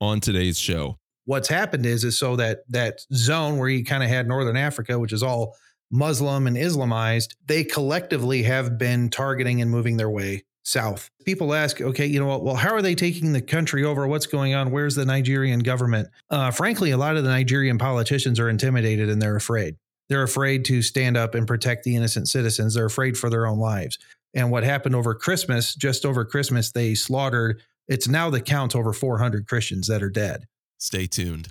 on today's show. What's happened is is so that that zone where you kind of had northern Africa, which is all Muslim and Islamized, they collectively have been targeting and moving their way south. People ask, okay, you know what? Well, how are they taking the country over? What's going on? Where's the Nigerian government? Uh, frankly, a lot of the Nigerian politicians are intimidated and they're afraid. They're afraid to stand up and protect the innocent citizens. They're afraid for their own lives. And what happened over Christmas, just over Christmas, they slaughtered, it's now the count over 400 Christians that are dead. Stay tuned.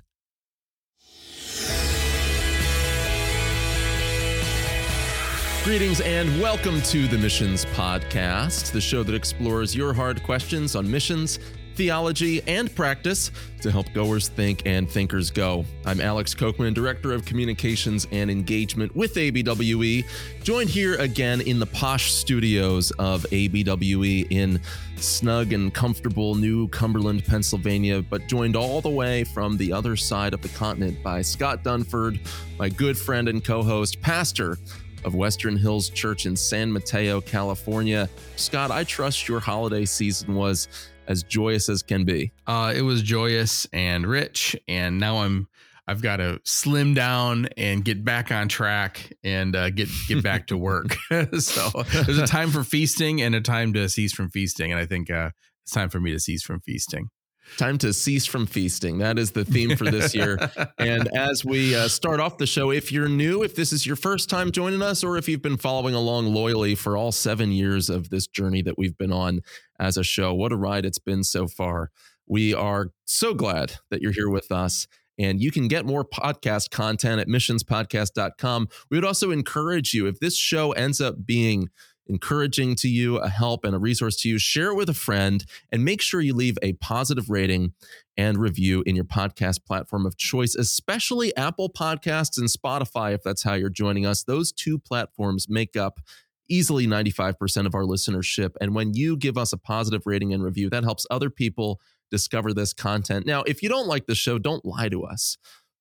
Greetings and welcome to the Missions Podcast, the show that explores your hard questions on missions, theology, and practice to help goers think and thinkers go. I'm Alex Kocman, Director of Communications and Engagement with ABWE, joined here again in the posh studios of ABWE in snug and comfortable New Cumberland, Pennsylvania, but joined all the way from the other side of the continent by Scott Dunford, my good friend and co host, pastor of Western Hills Church in San Mateo, California. Scott, I trust your holiday season was as joyous as can be. Uh, it was joyous and rich, and now I'm I've got to slim down and get back on track and uh, get get back to work. so there's a time for feasting and a time to cease from feasting, and I think uh, it's time for me to cease from feasting. Time to cease from feasting. That is the theme for this year. and as we uh, start off the show, if you're new, if this is your first time joining us, or if you've been following along loyally for all seven years of this journey that we've been on as a show, what a ride it's been so far. We are so glad that you're here with us. And you can get more podcast content at missionspodcast.com. We would also encourage you, if this show ends up being encouraging to you, a help and a resource to you, share it with a friend and make sure you leave a positive rating and review in your podcast platform of choice, especially Apple Podcasts and Spotify, if that's how you're joining us. Those two platforms make up easily 95% of our listenership. And when you give us a positive rating and review, that helps other people discover this content. Now, if you don't like the show, don't lie to us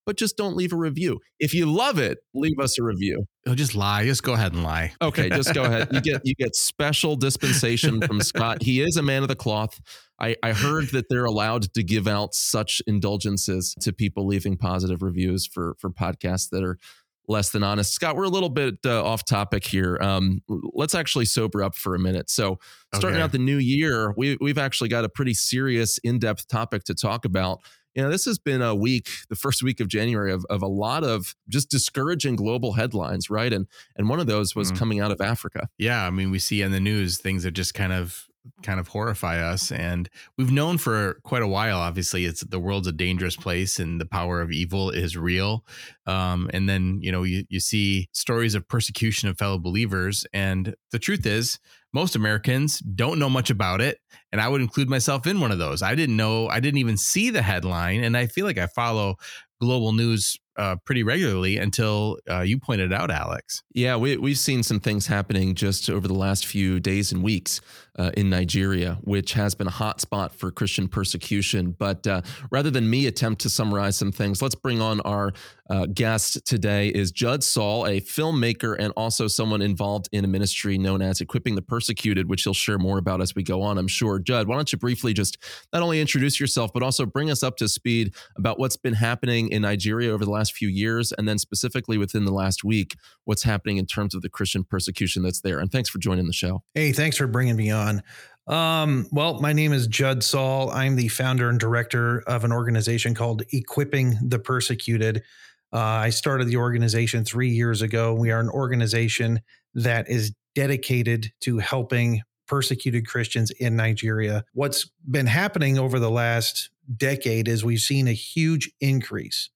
but just don't leave a review. If you love it, leave us a review. Oh, just lie. Just go ahead and lie. Okay, just go ahead. You get you get special dispensation from Scott. He is a man of the cloth. I, I heard that they're allowed to give out such indulgences to people leaving positive reviews for for podcasts that are less than honest. Scott, we're a little bit uh, off topic here. Um, let's actually sober up for a minute. So, starting okay. out the new year, we, we've actually got a pretty serious, in depth topic to talk about you know, this has been a week, the first week of January, of, of a lot of just discouraging global headlines, right? And and one of those was mm. coming out of Africa. Yeah, I mean, we see in the news things that just kind of kind of horrify us and we've known for quite a while obviously it's the world's a dangerous place and the power of evil is real um, and then you know you, you see stories of persecution of fellow believers and the truth is most Americans don't know much about it. And I would include myself in one of those. I didn't know, I didn't even see the headline. And I feel like I follow global news uh, pretty regularly until uh, you pointed out, Alex. Yeah, we, we've seen some things happening just over the last few days and weeks uh, in Nigeria, which has been a hot spot for Christian persecution. But uh, rather than me attempt to summarize some things, let's bring on our uh, guest today is Judd Saul, a filmmaker and also someone involved in a ministry known as Equipping the Persecuted, which he'll share more about as we go on, I'm sure. Judd, why don't you briefly just not only introduce yourself, but also bring us up to speed about what's been happening in Nigeria over the last few years, and then specifically within the last week, what's happening in terms of the Christian persecution that's there. And thanks for joining the show. Hey, thanks for bringing me on. Um, well, my name is Judd Saul. I'm the founder and director of an organization called Equipping the Persecuted. Uh, I started the organization three years ago. We are an organization that is dedicated to helping persecuted Christians in Nigeria. What's been happening over the last decade is we've seen a huge increase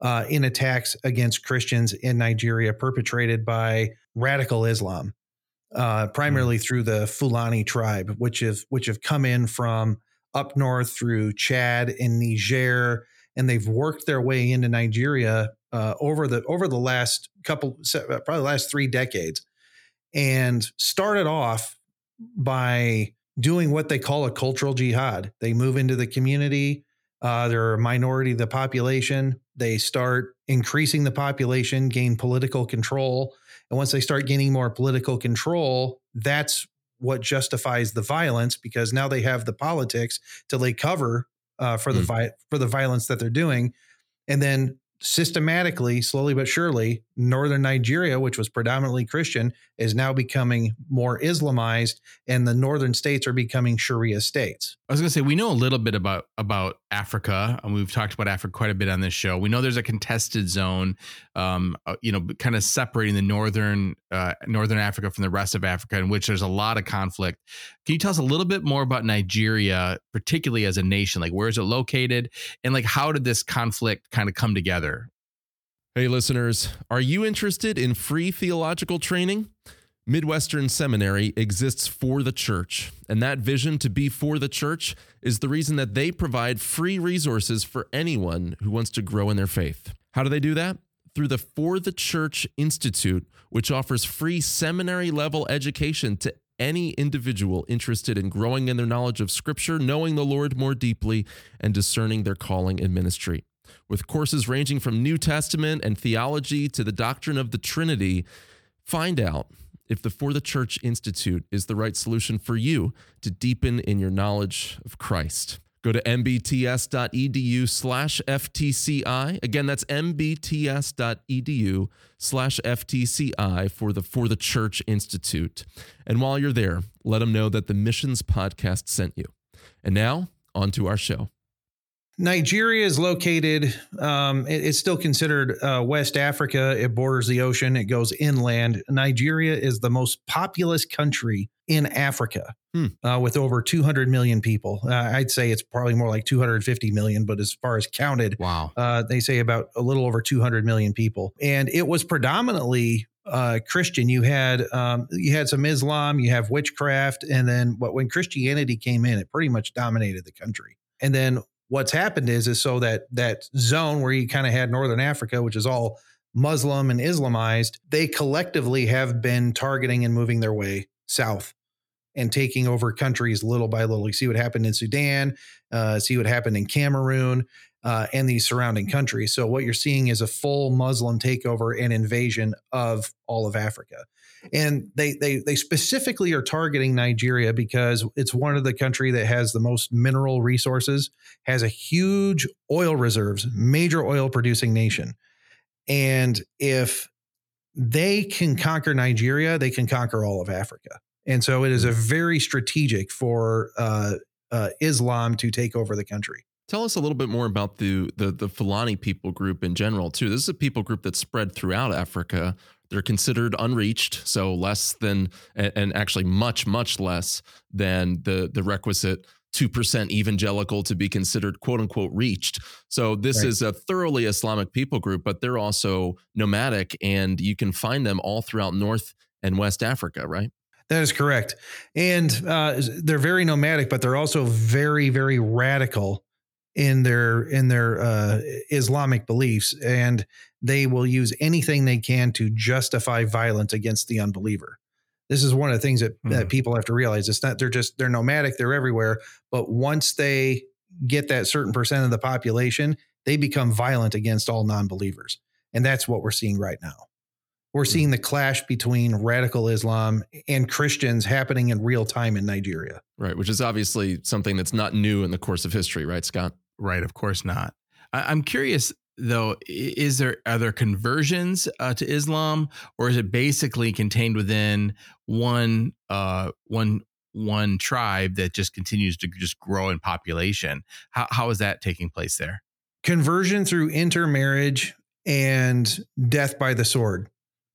uh, in attacks against Christians in Nigeria perpetrated by radical Islam, uh, primarily mm. through the Fulani tribe, which have which have come in from up north through Chad and Niger and they've worked their way into Nigeria uh, over the over the last couple, uh, probably the last three decades, and started off by doing what they call a cultural jihad. They move into the community. Uh, they're a minority of the population. They start increasing the population, gain political control. And once they start gaining more political control, that's what justifies the violence because now they have the politics to lay cover uh, for the Mm. vi- for the violence that they're doing, and then systematically, slowly but surely, northern Nigeria, which was predominantly Christian, is now becoming more Islamized, and the northern states are becoming Sharia states. I was going to say we know a little bit about about Africa, and we've talked about Africa quite a bit on this show. We know there's a contested zone, um, uh, you know, kind of separating the northern uh, northern Africa from the rest of Africa, in which there's a lot of conflict. Can you tell us a little bit more about Nigeria, particularly as a nation? Like, where is it located, and like how did this conflict kind of come together? Hey, listeners, are you interested in free theological training? Midwestern Seminary exists for the church, and that vision to be for the church is the reason that they provide free resources for anyone who wants to grow in their faith. How do they do that? Through the For the Church Institute, which offers free seminary level education to any individual interested in growing in their knowledge of Scripture, knowing the Lord more deeply, and discerning their calling in ministry. With courses ranging from New Testament and theology to the doctrine of the Trinity, find out if the For the Church Institute is the right solution for you to deepen in your knowledge of Christ. Go to mbts.edu slash FTCI. Again, that's mbts.edu slash FTCI for the For the Church Institute. And while you're there, let them know that the Missions Podcast sent you. And now, on to our show. Nigeria is located, um, it- it's still considered uh, West Africa. It borders the ocean, it goes inland. Nigeria is the most populous country in Africa Hmm. uh, with over 200 million people. Uh, I'd say it's probably more like 250 million, but as far as counted, Wow. uh, they say about a little over 200 million people. And it was predominantly uh, Christian. You had um, you had some Islam, you have witchcraft, and then what when Christianity came in, it pretty much dominated the country. And then what's happened is is so that that zone where you kind of had northern africa which is all muslim and islamized they collectively have been targeting and moving their way south and taking over countries little by little. You see what happened in sudan uh, see what happened in cameroon uh, and these surrounding countries. So what you're seeing is a full muslim takeover and invasion of all of africa and they they they specifically are targeting Nigeria because it's one of the country that has the most mineral resources, has a huge oil reserves, major oil producing nation. And if they can conquer Nigeria, they can conquer all of Africa. And so it is a very strategic for uh, uh, Islam to take over the country. Tell us a little bit more about the, the the Fulani people group in general too. This is a people group that's spread throughout Africa. They're considered unreached, so less than and actually much much less than the the requisite two percent evangelical to be considered quote unquote reached. So this Right. is a thoroughly Islamic people group, but they're also nomadic, and you can find them all throughout North and West Africa, right? That is correct. And uh, they're very nomadic, but they're also very, very radical in their in their uh, Islamic beliefs, and they will use anything they can to justify violence against the unbeliever. This is one of the things that, Hmm. that people have to realize. It's not they're just they're nomadic, they're everywhere, but once they get that certain percent of the population, they become violent against all non-believers, and that's what we're seeing right now. We're seeing the clash between radical Islam and Christians happening in real time in Nigeria. Right, which is obviously something that's not new in the course of history, right, Scott? Right, of course not. I, I'm curious though, is there are there conversions uh, to Islam, or is it basically contained within one uh, one one tribe that just continues to just grow in population? How how is that taking place there? Conversion through intermarriage and death by the sword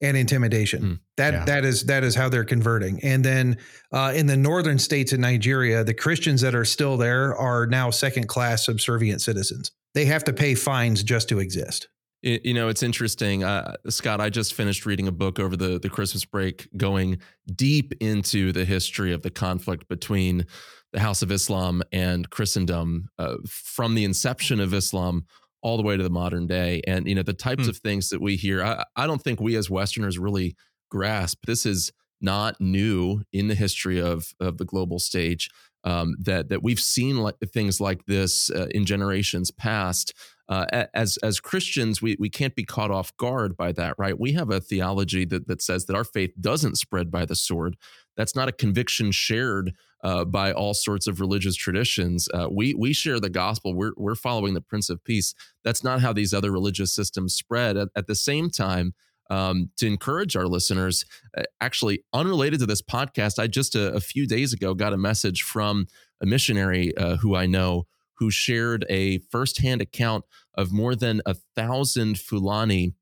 and intimidation. Hmm, that yeah. that is that is how they're converting. And then uh, in the northern states in Nigeria, the Christians that are still there are now second class subservient citizens. They have to pay fines just to exist. Y- You know, it's interesting, uh, Scott. I just finished reading a book over the the Christmas break, going deep into the history of the conflict between the House of Islam and Christendom, uh, from the inception of Islam all the way to the modern day. And you know, the types Hmm. of things that we hear, I, I don't think we as Westerners really grasp. This is not new in the history of of the global stage. Um, that that we've seen like things like this uh, in generations past uh, as as Christians, we we can't be caught off guard by that, right? We have a theology that that says that our faith doesn't spread by the sword, that's not a conviction shared uh, by all sorts of religious traditions. Uh, we we share the gospel. We're we're following the Prince of Peace. That's not how these other religious systems spread. At, at the same time, um, to encourage our listeners, uh, actually unrelated to this podcast, I just a, a, few days ago got a message from a missionary uh, who I know who shared a firsthand account of more than a thousand Fulani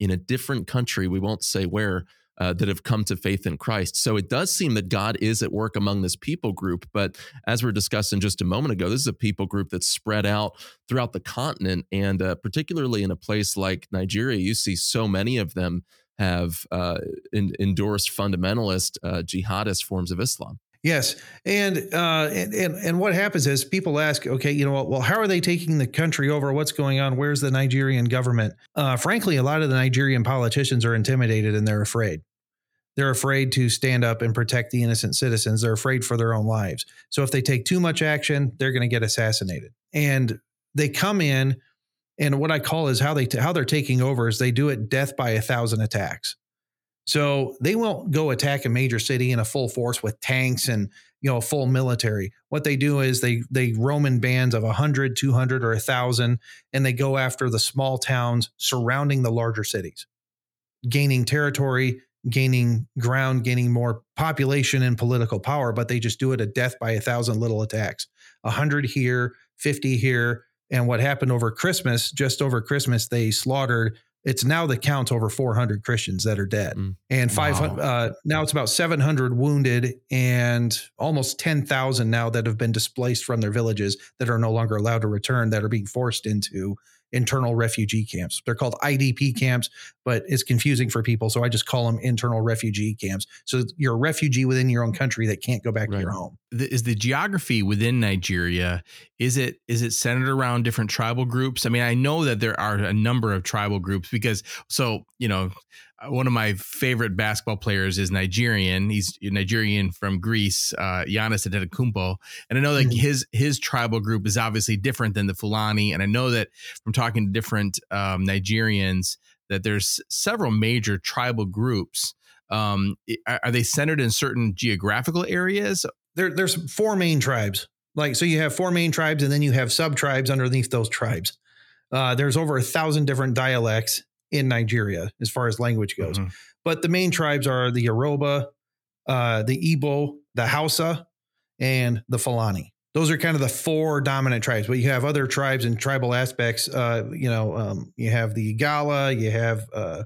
in a different country. We won't say where uh, that have come to faith in Christ. So it does seem that God is at work among this people group. But as we're discussing just a moment ago, this is a people group that's spread out throughout the continent. And uh, particularly in a place like Nigeria, you see so many of them have uh, in, endorsed fundamentalist uh, jihadist forms of Islam. Yes, and, uh, and and and what happens is people ask, okay, you know, well, how are they taking the country over? What's going on? Where's the Nigerian government? Uh, frankly, a lot of the Nigerian politicians are intimidated and they're afraid. They're afraid to stand up and protect the innocent citizens. They're afraid for their own lives. So if they take too much action, they're going to get assassinated. And they come in, and what I call is how they t- how they're taking over is they do it death by a thousand attacks. So they won't go attack a major city in a full force with tanks and you know a full military. What they do is they they roam in bands of 100, 200 or 1000 and they go after the small towns surrounding the larger cities. Gaining territory, gaining ground, gaining more population and political power, but they just do it a death by a thousand little attacks. 100 here, 50 here, and what happened over Christmas, just over Christmas, they slaughtered it's now the count over 400 Christians that are dead, mm. and 500. Wow. Uh, now it's about 700 wounded, and almost 10,000 now that have been displaced from their villages that are no longer allowed to return, that are being forced into internal refugee camps. They're called IDP camps, but it's confusing for people. So I just call them internal refugee camps. So you're a refugee within your own country that can't go back right. to your home. Is the geography within Nigeria, is it is it centered around different tribal groups? I mean, I know that there are a number of tribal groups because so, you know, one of my favorite basketball players is Nigerian. He's Nigerian from Greece, uh, Giannis Antetokounmpo, and I know that mm-hmm. his his tribal group is obviously different than the Fulani. And I know that from talking to different um, Nigerians that there's several major tribal groups. Um, are they centered in certain geographical areas? There, there's four main tribes. Like so, you have four main tribes, and then you have sub tribes underneath those tribes. Uh, there's over a thousand different dialects in Nigeria as far as language goes. Mm-hmm. But the main tribes are the Yoruba, uh, the Igbo, the Hausa, and the Fulani. Those are kind of the four dominant tribes. But you have other tribes and tribal aspects. Uh, you know, um, you have the Igala, you have uh,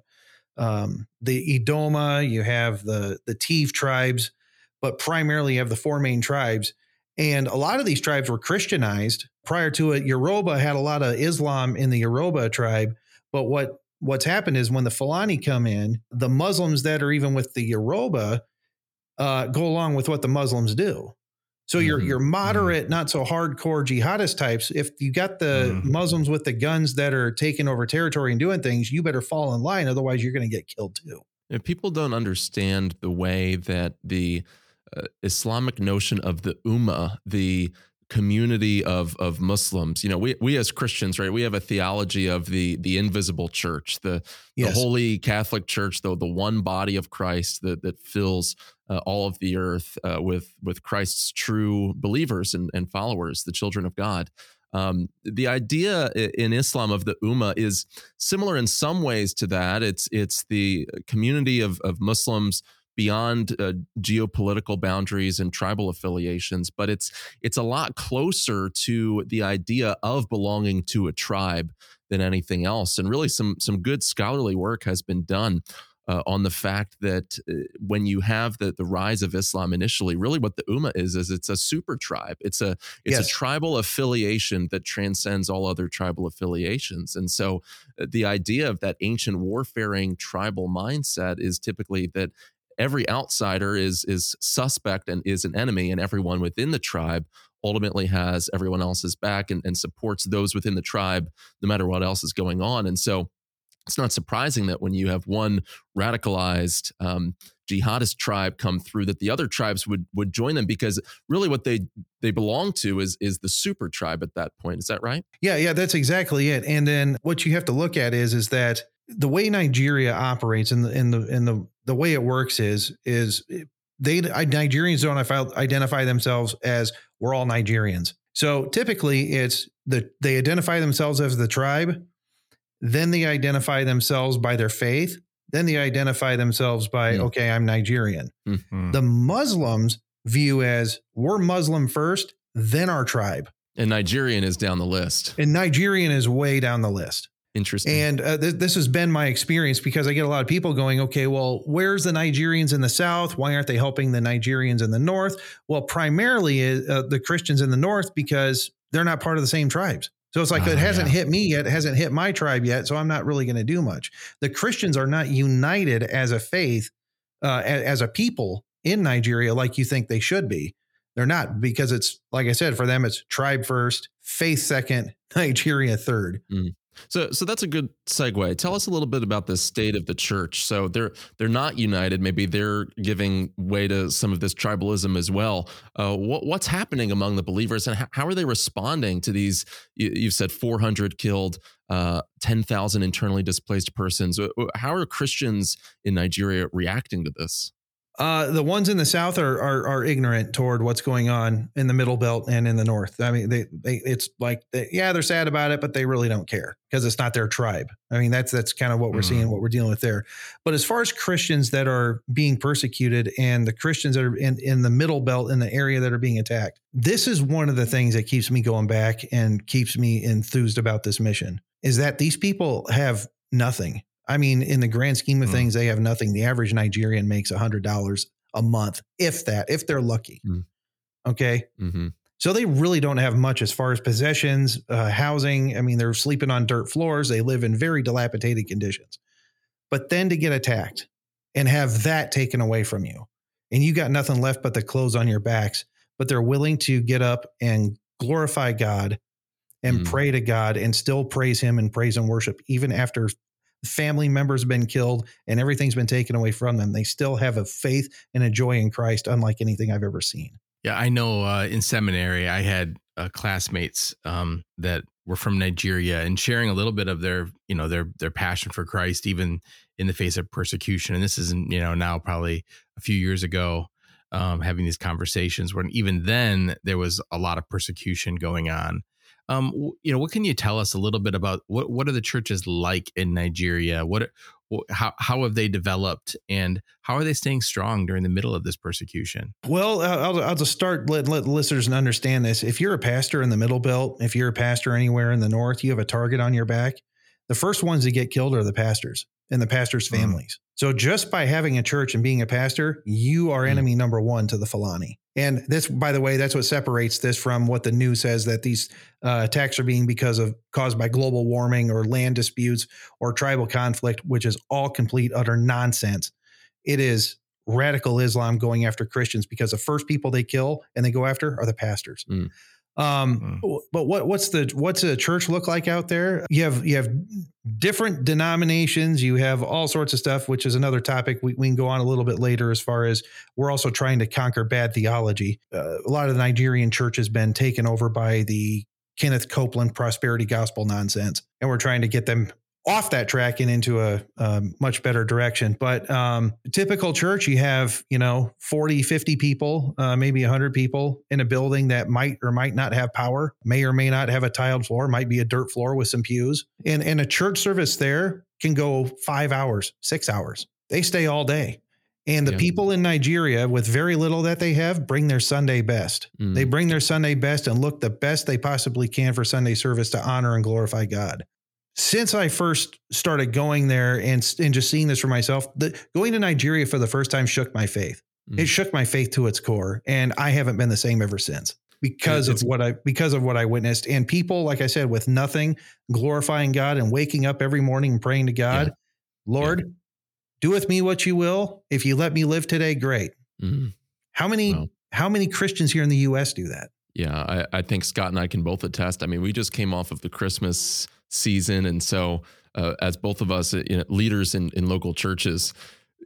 um, the Idoma, you have the the Tiv tribes, but primarily you have the four main tribes. And a lot of these tribes were Christianized. Prior to it, Yoruba had a lot of Islam in the Yoruba tribe. But what what's happened is when the Fulani come in, the Muslims that are even with the Yoruba uh, go along with what the Muslims do. So mm-hmm. your your mm-hmm. moderate, mm-hmm. not so hardcore jihadist types, if you got the mm-hmm. Muslims with the guns that are taking over territory and doing things, you better fall in line, otherwise you're going to get killed too. If people don't understand the way that the uh, Islamic notion of the ummah, the community of of Muslims. You know, we we as Christians, right? We have a theology of the the invisible church, the yes. the holy Catholic Church, the the one body of Christ that that fills uh, all of the earth uh, with with Christ's true believers and, and followers, the children of God. Um, the idea in Islam of the Ummah is similar in some ways to that. It's it's the community of of Muslims beyond uh, geopolitical boundaries and tribal affiliations but it's it's a lot closer to the idea of belonging to a tribe than anything else and really some some good scholarly work has been done uh, on the fact that uh, when you have the the rise of Islam initially, really what the Ummah is is it's a super tribe. It's a it's yes. a tribal affiliation that transcends all other tribal affiliations. And so uh, the idea of that ancient warfaring tribal mindset is typically that every outsider is is suspect and is an enemy, and everyone within the tribe ultimately has everyone else's back and, and supports those within the tribe no matter what else is going on. And so it's not surprising that when you have one radicalized um, jihadist tribe come through, that the other tribes would would join them because really what they they belong to is is the super tribe at that point. Is that right? Yeah, yeah, that's exactly it. And then what you have to look at is is that the way Nigeria operates and the and the and the the way it works is is they Nigerians don't identify themselves as we're all Nigerians. So typically it's the they identify themselves as the tribe, then they identify themselves by their faith, then they identify themselves by, mm. okay, I'm Nigerian. Mm-hmm. The Muslims view as we're Muslim first, then our tribe. And Nigerian is down the list. And Nigerian is way down the list. Interesting. And uh, th- this has been my experience because I get a lot of people going, okay, well, where's the Nigerians in the South? Why aren't they helping the Nigerians in the North? Well, primarily uh, the Christians in the North because they're not part of the same tribes. So it's like, it ah, hasn't yeah. hit me yet. It hasn't hit my tribe yet. So I'm not really going to do much. The Christians are not united as a faith, uh, as a people in Nigeria like you think they should be. They're not because it's, like I said, for them, it's tribe first, faith second, Nigeria third. Mm. So, so that's a good segue. Tell us a little bit about the state of the church. So they're they're not united. Maybe they're giving way to some of this tribalism as well. Uh, what, what's happening among the believers, and how, are they responding to these? You, have said 400 killed, uh, 10,000 internally displaced persons. How are Christians in Nigeria reacting to this? Uh, the ones in the south are, are, are ignorant toward what's going on in the middle belt and in the north. I mean, they they it's like they, yeah, they're sad about it, but they really don't care because it's not their tribe. I mean, that's that's kind of what we're mm. seeing, what we're dealing with there. But as far as Christians that are being persecuted and the Christians that are in in the middle belt in the area that are being attacked, this is one of the things that keeps me going back and keeps me enthused about this mission. Is that these people have nothing I mean, in the grand scheme of mm. things, they have nothing. The average Nigerian makes a hundred dollars a month, if that, if they're lucky. Mm. Okay. Mm-hmm. So they really don't have much as far as possessions, uh, housing. I mean, they're sleeping on dirt floors. They live in very dilapidated conditions. But then to get attacked and have that taken away from you, and you got nothing left but the clothes on your backs, but they're willing to get up and glorify God and mm. pray to God and still praise Him and praise and worship, even after family members have been killed and everything's been taken away from them, they still have a faith and a joy in Christ unlike anything I've ever seen. Yeah, I know uh, in seminary, I had uh, classmates um, that were from Nigeria and sharing a little bit of their, you know, their their passion for Christ, even in the face of persecution. And this isn't, you know, now probably a few years ago, um, having these conversations when even then there was a lot of persecution going on. Um, you know, what can you tell us a little bit about what what are the churches like in Nigeria? What how how have they developed and how are they staying strong during the middle of this persecution? Well, I'll, I'll just start let let listeners understand this. If you're a pastor in the Middle Belt, if you're a pastor anywhere in the North, you have a target on your back. The first ones to get killed are the pastors and the pastors' mm. families. Mm. So just by having a church and being a pastor, you are mm. enemy number one to the Fulani. And this, by the way, that's what separates this from what the news says that these uh, attacks are being because of caused by global warming or land disputes or tribal conflict, which is all complete utter nonsense. It is radical Islam going after Christians because the first people they kill and they go after are the pastors. Mm. Um, mm. but what what's the what's a church look like out there? You have you have different denominations. You have all sorts of stuff, which is another topic we, we can go on a little bit later. As far as we're also trying to conquer bad theology. Uh, a lot of the Nigerian church has been taken over by the Kenneth Copeland prosperity gospel nonsense, and we're trying to get them off that track and into a, a much better direction. But um, typical church, you have, you know, 40, 50 people, uh, maybe 100 people in a building that might or might not have power, may or may not have a tiled floor, might be a dirt floor with some pews. And, and a church service there can go five hours, six hours. They stay all day. And the yeah. people in Nigeria, with very little that they have, bring their Sunday best. Mm. They bring their Sunday best and look the best they possibly can for Sunday service to honor and glorify God since I first started going there and, and just seeing this for myself, the, going to Nigeria for the first time shook my faith. Mm. It shook my faith to its core, and I haven't been the same ever since because of what I because of what I witnessed. And people, like I said, with nothing, glorifying God and waking up every morning and praying to God, yeah. Lord, yeah. do with me what you will. If you let me live today, great. Mm. How many wow. how many Christians here in the U.S. do that? Yeah, I, I think Scott and I can both attest. I mean, we just came off of the Christmas season. And so, uh, as both of us uh, you know, leaders in, in local churches,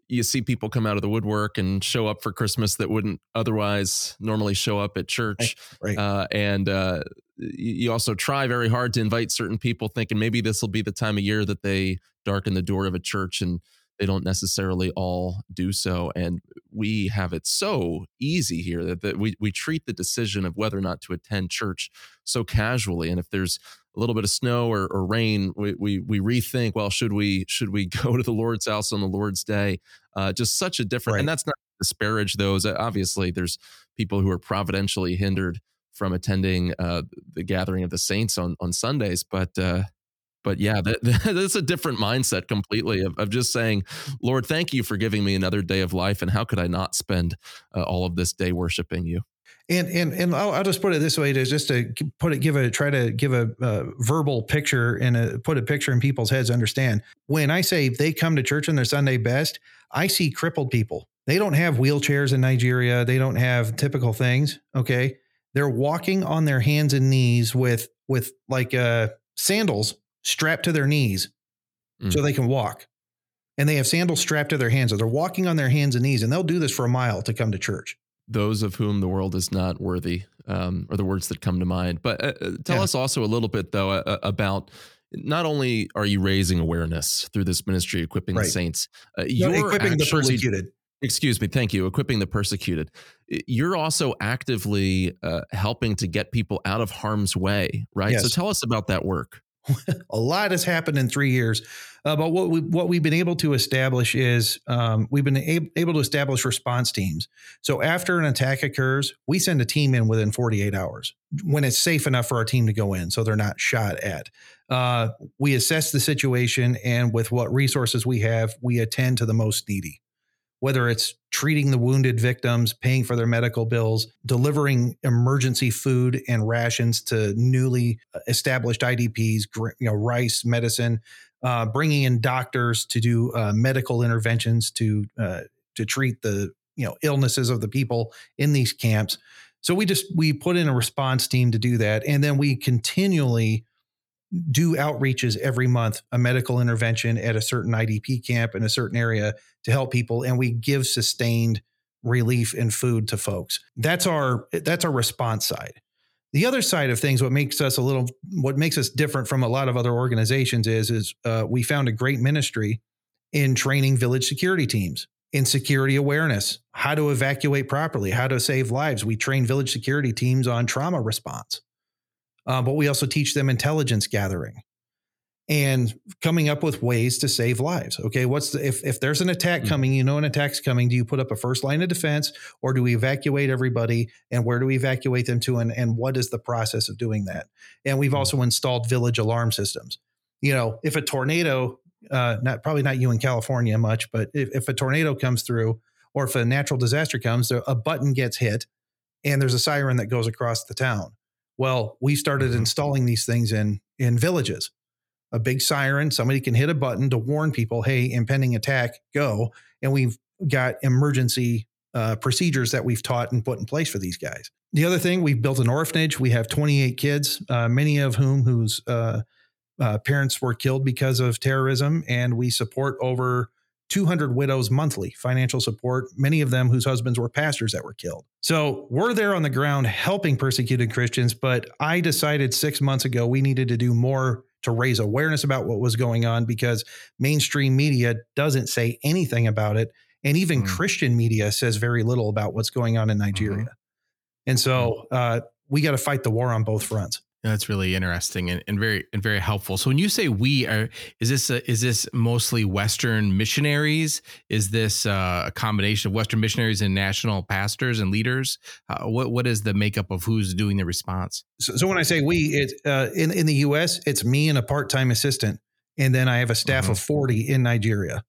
you see people come out of the woodwork and show up for Christmas that wouldn't otherwise normally show up at church. Right. right. Uh, and uh, you also try very hard to invite certain people, thinking maybe this will be the time of year that they darken the door of a church and they don't necessarily all do so. And we have it so easy here that, that we, we treat the decision of whether or not to attend church so casually. And if there's a little bit of snow or, or rain, we, we, we rethink, well, should we, should we go to the Lord's house on the Lord's day? Uh, just such a different, right. and that's not to disparage those. Obviously there's people who are providentially hindered from attending uh, the gathering of the saints on, on Sundays, but, uh, but yeah, that, that's a different mindset completely of, of, just saying, Lord, thank you for giving me another day of life. And how could I not spend uh, all of this day worshiping you? And and and I'll, I'll, just put it this way to just to put it, give a try to give a, a verbal picture and a, put a picture in people's heads. Understand when I say they come to church on their Sunday best, I see crippled people. They don't have wheelchairs in Nigeria. They don't have typical things. Okay, they're walking on their hands and knees with with like uh, sandals strapped to their knees mm. so they can walk. And they have sandals strapped to their hands. So they're walking on their hands and knees, and they'll do this for a mile to come to church. Those of whom the world is not worthy um, are the words that come to mind. But uh, uh tell yeah. us also a little bit, though, uh, about not only are you raising awareness through this ministry, equipping right. the saints, uh, you're equipping actually, the persecuted. Excuse me. Thank you. Equipping the persecuted. You're also actively uh, helping to get people out of harm's way, right? Yes. So tell us about that work. a lot has happened in three years. Uh, but what we what we've been able to establish is um, we've been ab- able to establish response teams. So after an attack occurs, we send a team in within 48 hours when it's safe enough for our team to go in, so they're not shot at. Uh, we assess the situation, and with what resources we have, we attend to the most needy whether it's treating the wounded victims, paying for their medical bills, delivering emergency food and rations to newly uh, established IDPs, you know, rice, medicine, uh, bringing in doctors to do uh, medical interventions to uh, to treat the you know illnesses of the people in these camps. So we just we put in a response team to do that, and then we continually do outreaches every month, a medical intervention at a certain IDP camp in a certain area to help people, and we give sustained relief and food to folks. That's our that's our response side. The other side of things, what makes us a little, what makes us different from a lot of other organizations is, is uh, we found a great ministry in training village security teams in security awareness, how to evacuate properly, how to save lives. We train village security teams on trauma response uh, but we also teach them intelligence gathering and coming up with ways to save lives. Okay, what's the, if if there's an attack mm-hmm. coming, you know an attack's coming. Do you put up a first line of defense, or do we evacuate everybody? And where do we evacuate them to? And and what is the process of doing that? And we've mm-hmm. also installed village alarm systems. You know, if a tornado, uh, not probably not you in California much, but if, if a tornado comes through, or if a natural disaster comes, a button gets hit, and there's a siren that goes across the town well, we started mm-hmm. installing these things in in villages. A big siren, somebody can hit a button to warn people, "Hey, impending attack, go!" And we've got emergency uh, procedures that we've taught and put in place for these guys. The other thing, we've built an orphanage. We have 28 kids, uh, many of whom whose uh, uh parents were killed because of terrorism, and we support over 200 widows monthly financial support, many of them whose husbands were pastors that were killed. So we're there on the ground helping persecuted Christians, but I decided six months ago we needed to do more to raise awareness about what was going on because mainstream media doesn't say anything about it. And even mm. Christian media says very little about what's going on in Nigeria. Mm-hmm. And so uh, we got to fight the war on both fronts. That's really interesting and, and very and very helpful. So when you say we are, is this a, is this mostly Western missionaries? Is this uh, a combination of Western missionaries and national pastors and leaders? Uh, what what is the makeup of who's doing the response? So, so when I say we, it uh, in in the U.S. it's me and a part time assistant, and then I have a staff mm-hmm. of forty in Nigeria.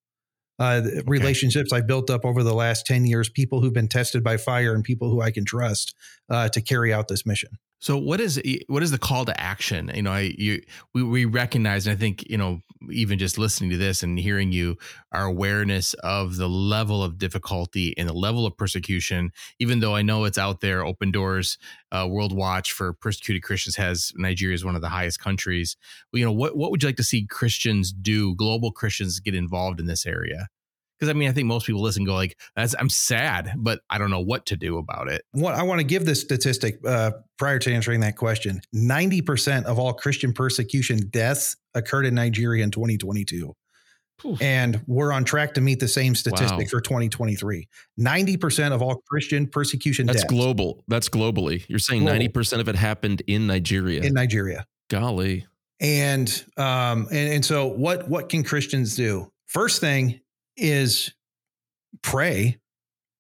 Uh, okay. relationships I've built up over the last 10 years, people who've been tested by fire and people who I can trust uh, to carry out this mission. So what is what is the call to action? You know, I you we, we recognize, and I think you know, even just listening to this and hearing you, our awareness of the level of difficulty and the level of persecution. Even though I know it's out there, Open Doors, uh, World Watch for persecuted Christians has Nigeria is one of the highest countries. You know, what what would you like to see Christians do? Global Christians get involved in this area? Because I mean, I think most people listen go like, "I'm sad, but I don't know what to do about it." What I want to give this statistic uh, prior to answering that question: ninety percent of all Christian persecution deaths occurred in Nigeria in 2022. And we're on track to meet the same statistic Wow. for 2023. 90% of all Christian persecution That's deaths global. That's globally. You're saying 90% of it happened in Nigeria. in Nigeria. Golly. And um and, and so what what can Christians do? First thing is pray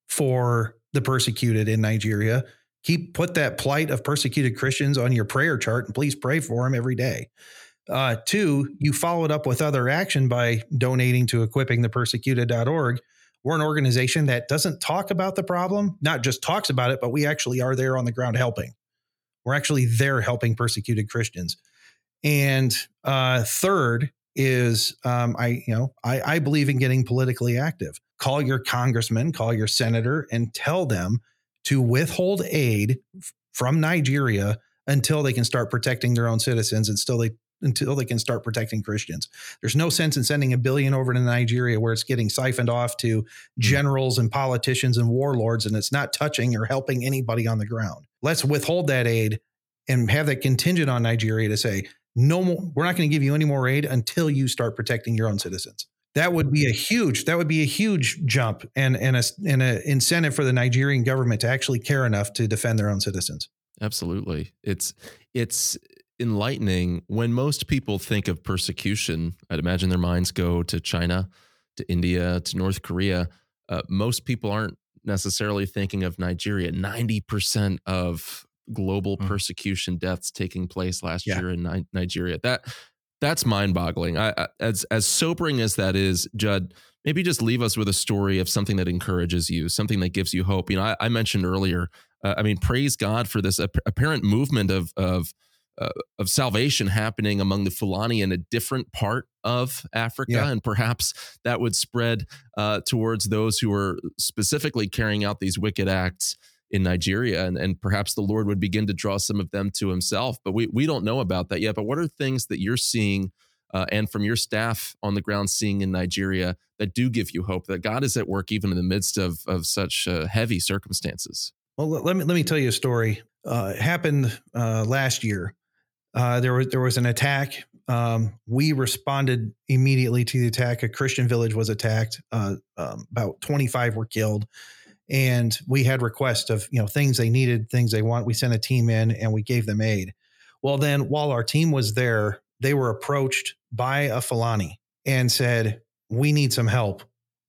for the persecuted in Nigeria. Keep put that plight of persecuted Christians on your prayer chart and please pray for them every day. Uh, two, you follow it up with other action by donating to equippingthepersecuted.org. We're an organization that doesn't talk about the problem, not just talks about it, but we actually are there on the ground helping. We're actually there helping persecuted Christians. And uh, third is um, I, you know, I, I believe in getting politically active. Call your congressman, call your senator, and tell them to withhold aid f- from Nigeria until they can start protecting their own citizens and still they until they can start protecting Christians. There's no sense in sending a billion over to Nigeria where it's getting siphoned off to generals and politicians and warlords and it's not touching or helping anybody on the ground. Let's withhold that aid and have that contingent on Nigeria to say, no more, we're not going to give you any more aid until you start protecting your own citizens. That would be a huge, that would be a huge jump and and a and a incentive for the Nigerian government to actually care enough to defend their own citizens. Absolutely. It's it's enlightening when most people think of persecution. I'd imagine their minds go to China, to India, to North Korea. Uh, most people aren't necessarily thinking of Nigeria. 90% of global Mm. persecution deaths taking place last Yeah. year in Ni- Nigeria. That that's mind-boggling. I, I, as as sobering as that is, Judd, maybe just leave us with a story of something that encourages you, something that gives you hope. You know, I, I mentioned earlier. Uh, I mean, praise God for this ap- apparent movement of of uh, of salvation happening among the Fulani in a different part of Africa, Yeah. and perhaps that would spread uh, towards those who are specifically carrying out these wicked acts in Nigeria, and, and perhaps the Lord would begin to draw some of them to Himself. But we we don't know about that yet. But what are things that you're seeing? Uh, and from your staff on the ground seeing in Nigeria that do give you hope that God is at work even in the midst of of such uh, heavy circumstances. Well, let me let me tell you a story. Uh, happened uh, last year. Uh, there was there was an attack. Um, we responded immediately to the attack. A Christian village was attacked. Uh, um, about twenty five were killed, and we had requests of you know things they needed, things they want. We sent a team in and we gave them aid. Well, then while our team was there, they were approached by a Fulani and said, "We need some help.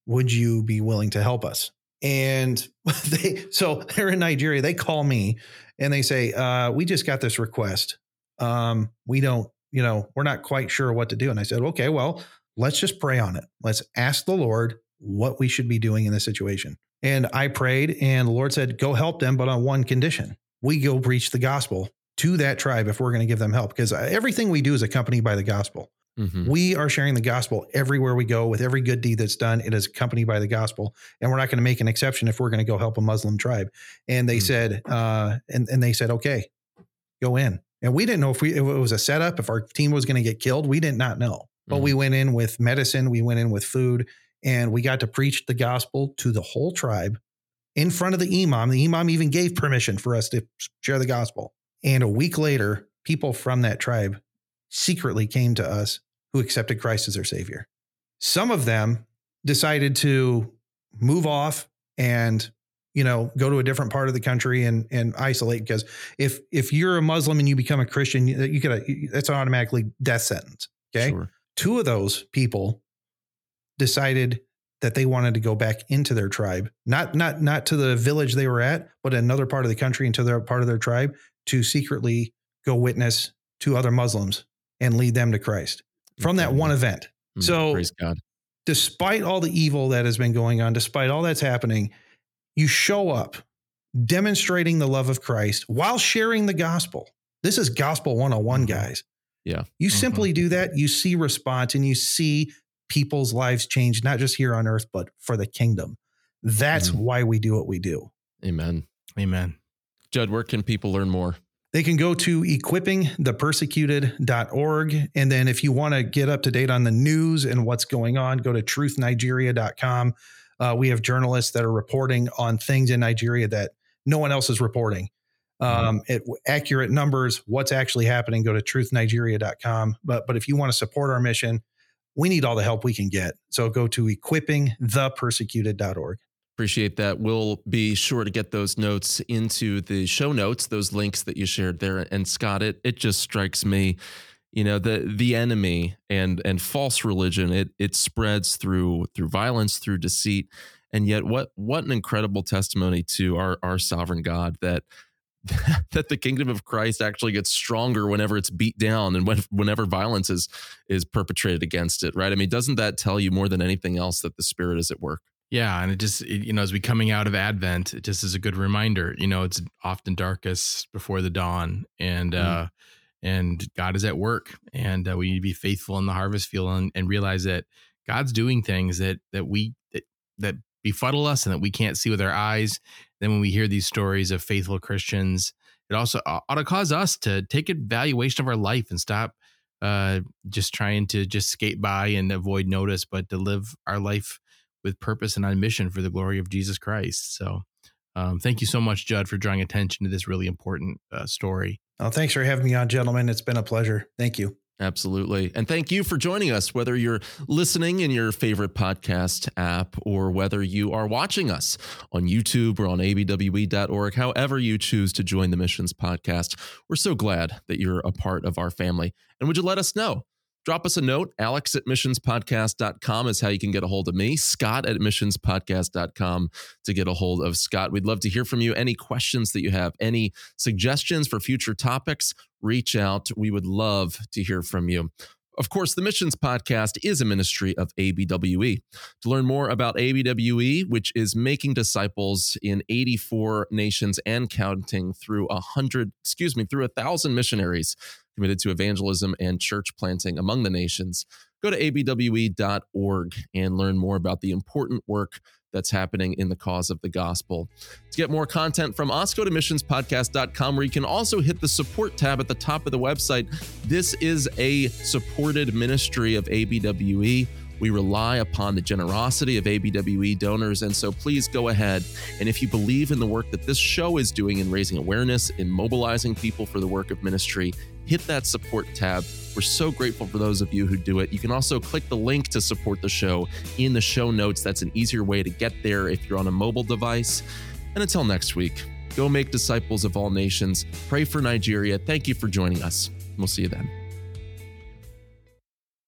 Would you be willing to help us?" And they so they're in Nigeria. They call me and they say, uh, "We just got this request. Um, we don't, you know, we're not quite sure what to do." And I said, "Okay, well, let's just pray on it. Let's ask the Lord what we should be doing in this situation." And I prayed, and the Lord said, "Go help them, but on one condition: we go preach the gospel to that tribe if we're going to give them help, because everything we do is accompanied by the gospel." Mhm. We are sharing the gospel everywhere we go with every good deed that's done. It is accompanied by the gospel. And we're not going to make an exception if we're going to go help a Muslim tribe. And they Hmm. said, uh, and, and they said, okay, go in. And we didn't know if we, if it was a setup, if our team was going to get killed. We did not know. But Mhm. we went in with medicine, we went in with food, and we got to preach the gospel to the whole tribe in front of the imam. The imam even gave permission for us to share the gospel. And a week later, people from that tribe secretly came to us who accepted Christ as their savior. Some of them decided to move off and you know go to a different part of the country and and isolate because if if you're a Muslim and you become a Christian you, you get a that's an automatically death sentence. Okay, Sure. two of those people decided that they wanted to go back into their tribe, not not not to the village they were at, but another part of the country into their part of their tribe to secretly go witness to other Muslims and lead them to Christ from that one event. Mm, so- praise God. Despite all the evil that has been going on, despite all that's happening, you show up demonstrating the love of Christ while sharing the gospel. This is gospel 101, Mhm. guys. Yeah. You Mhm. simply do that, you see response and you see people's lives change, not just here on earth, but for the kingdom. That's Mhm. why we do what we do. Amen. Amen. Judd, where can people learn more? They can go to equippingthepersecuted.org. And then if you want to get up to date on the news and what's going on, go to truthnigeria.com. Uh, we have journalists that are reporting on things in Nigeria that no one else is reporting. Um, it, accurate numbers, what's actually happening, go to truthnigeria.com. But, but if you want to support our mission, we need all the help we can get. So go to equippingthepersecuted.org. Appreciate that. We'll be sure to get those notes into the show notes, those links that you shared there. And Scott, it it just strikes me, you know, the the enemy and and false religion, it it spreads through through violence, through deceit. And yet what what an incredible testimony to our our sovereign God that that the kingdom of Christ actually gets stronger whenever it's beat down and when, whenever violence is is perpetrated against it, right? I mean, doesn't that tell you more than anything else that the Spirit is at work? Yeah, and it just it, you know as we coming out of Advent, it just is a good reminder. You know, it's often darkest before the dawn, and mm. uh, and God is at work, and uh, we need to be faithful in the harvest field and, and realize that God's doing things that that we that, that befuddle us and that we can't see with our eyes. Then when we hear these stories of faithful Christians, it also ought to cause us to take evaluation of our life and stop uh, just trying to just skate by and avoid notice, but to live our life with purpose and on mission for the glory of Jesus Christ. So, um, thank you so much, Judd, for drawing attention to this really important uh, story. Oh, thanks for having me on, gentlemen. It's been a pleasure. Thank you. Absolutely. And thank you for joining us, whether you're listening in your favorite podcast app or whether you are watching us on YouTube or on abwe.org, however you choose to join the Missions Podcast. We're so glad that you're a part of our family. And would you let us know? Drop us a note. Alex at missionspodcast.com is how you can get a hold of me. Scott at missionspodcast.com to get a hold of Scott. We'd love to hear from you. Any questions that you have, any suggestions for future topics, reach out. We would love to hear from you. Of course, the Missions Podcast is a ministry of ABWE. To learn more about ABWE, which is making disciples in 84 nations and counting through a hundred, excuse me, through a thousand missionaries committed to evangelism and church planting among the nations, go to abwe.org and learn more about the important work that's happening in the cause of the gospel. To get more content from us, go to missionspodcast.com where you can also hit the support tab at the top of the website. This is a supported ministry of ABWE. We rely upon the generosity of ABWE donors. And so please go ahead. And if you believe in the work that this show is doing in raising awareness, in mobilizing people for the work of ministry, hit that support tab. We're so grateful for those of you who do it. You can also click the link to support the show in the show notes. That's an easier way to get there if you're on a mobile device. And until next week, go make disciples of all nations. Pray for Nigeria. Thank you for joining us. We'll see you then.